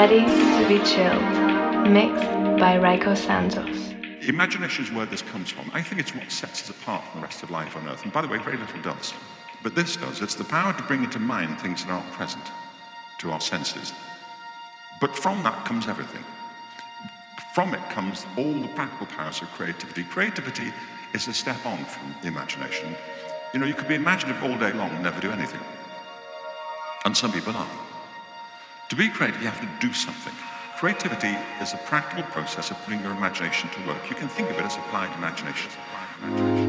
Ready to be chilled. Mixed by Rayco Santos. Imagination is where this comes from. I think it's what sets us apart from the rest of life on Earth. And by the way, very little does. But this does. It's the power to bring into mind things that aren't present to our senses. But from that comes everything. From it comes all the practical powers of creativity. Creativity is a step on from imagination. You know, you could be imaginative all day long and never do anything. And some people are. Be creative, you have to do something. Creativity is a practical process of putting your imagination to work. You can think of it as applied imagination. Applied imagination.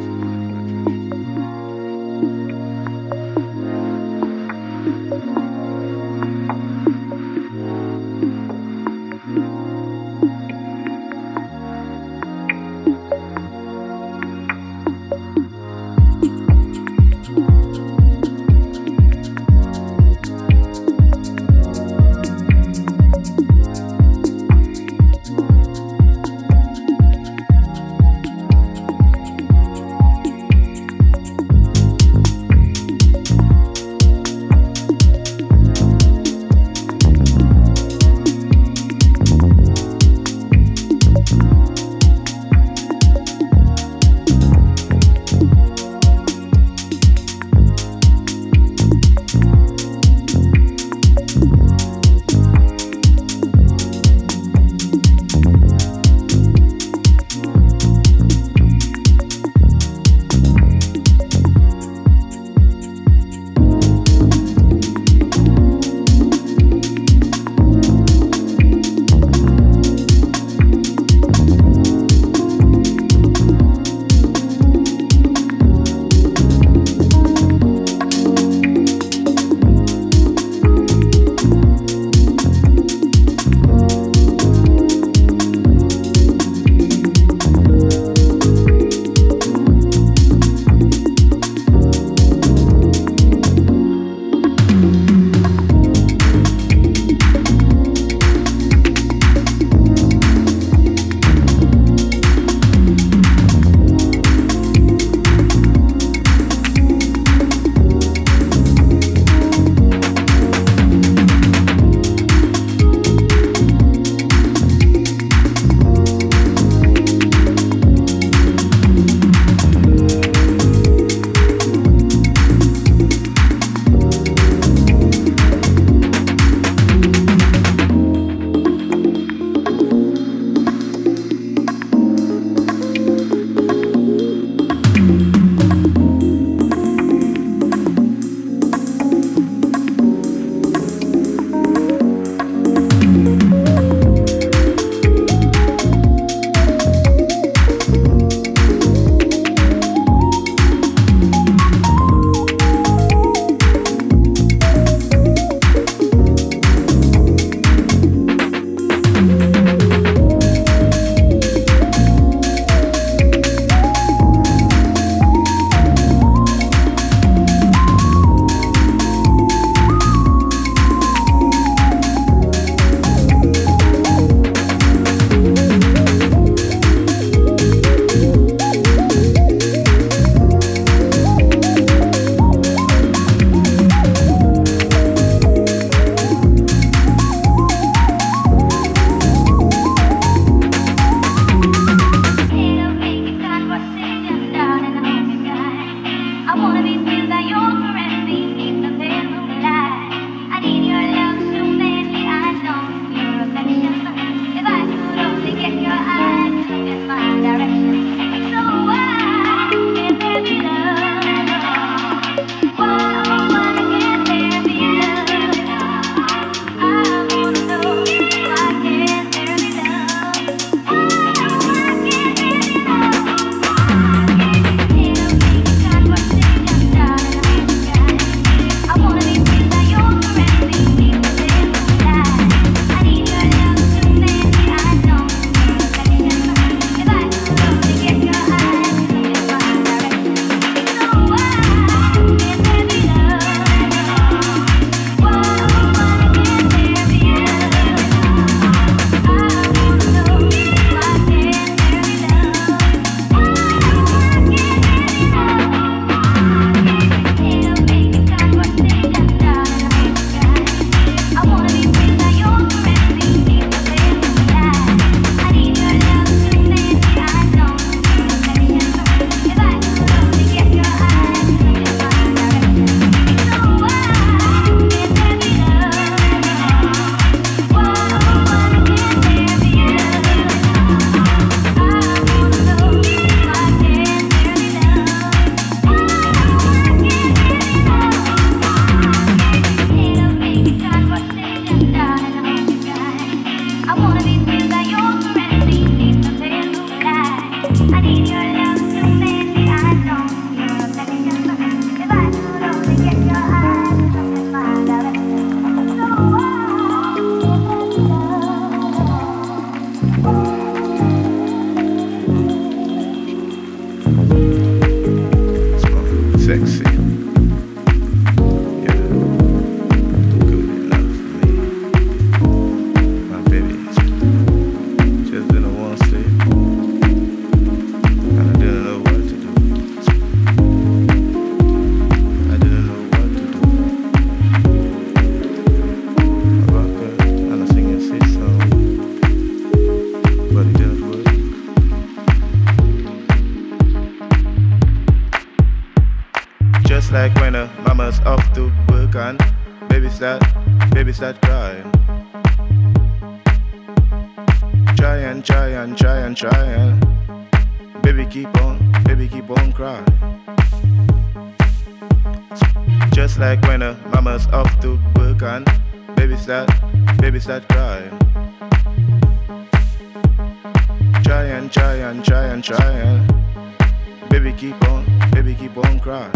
keep on, baby keep on crying.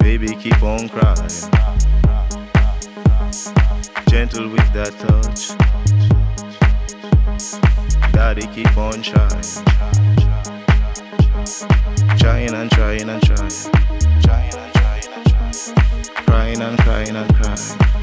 Baby keep on crying. Gentle with that touch. Daddy keep on trying. Trying and trying and trying. Trying and trying and trying. Crying and crying and crying.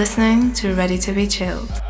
listening to Ready to Be Chilled.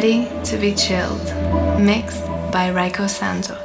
Ready to be chilled. Mixed by Rayco Santos.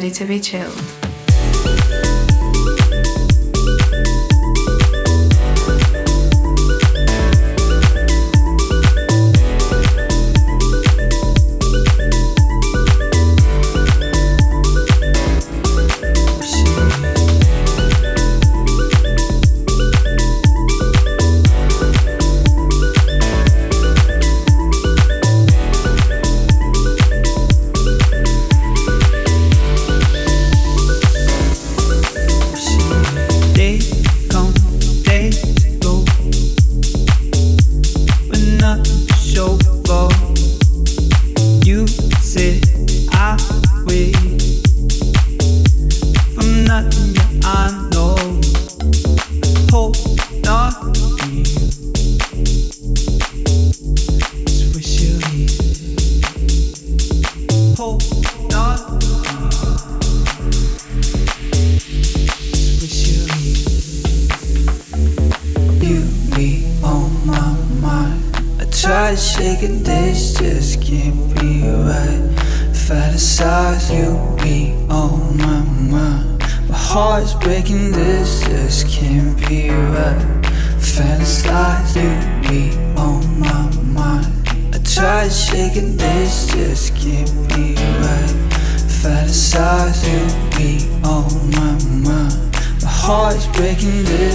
Ready to Be Chilled. Breaking, this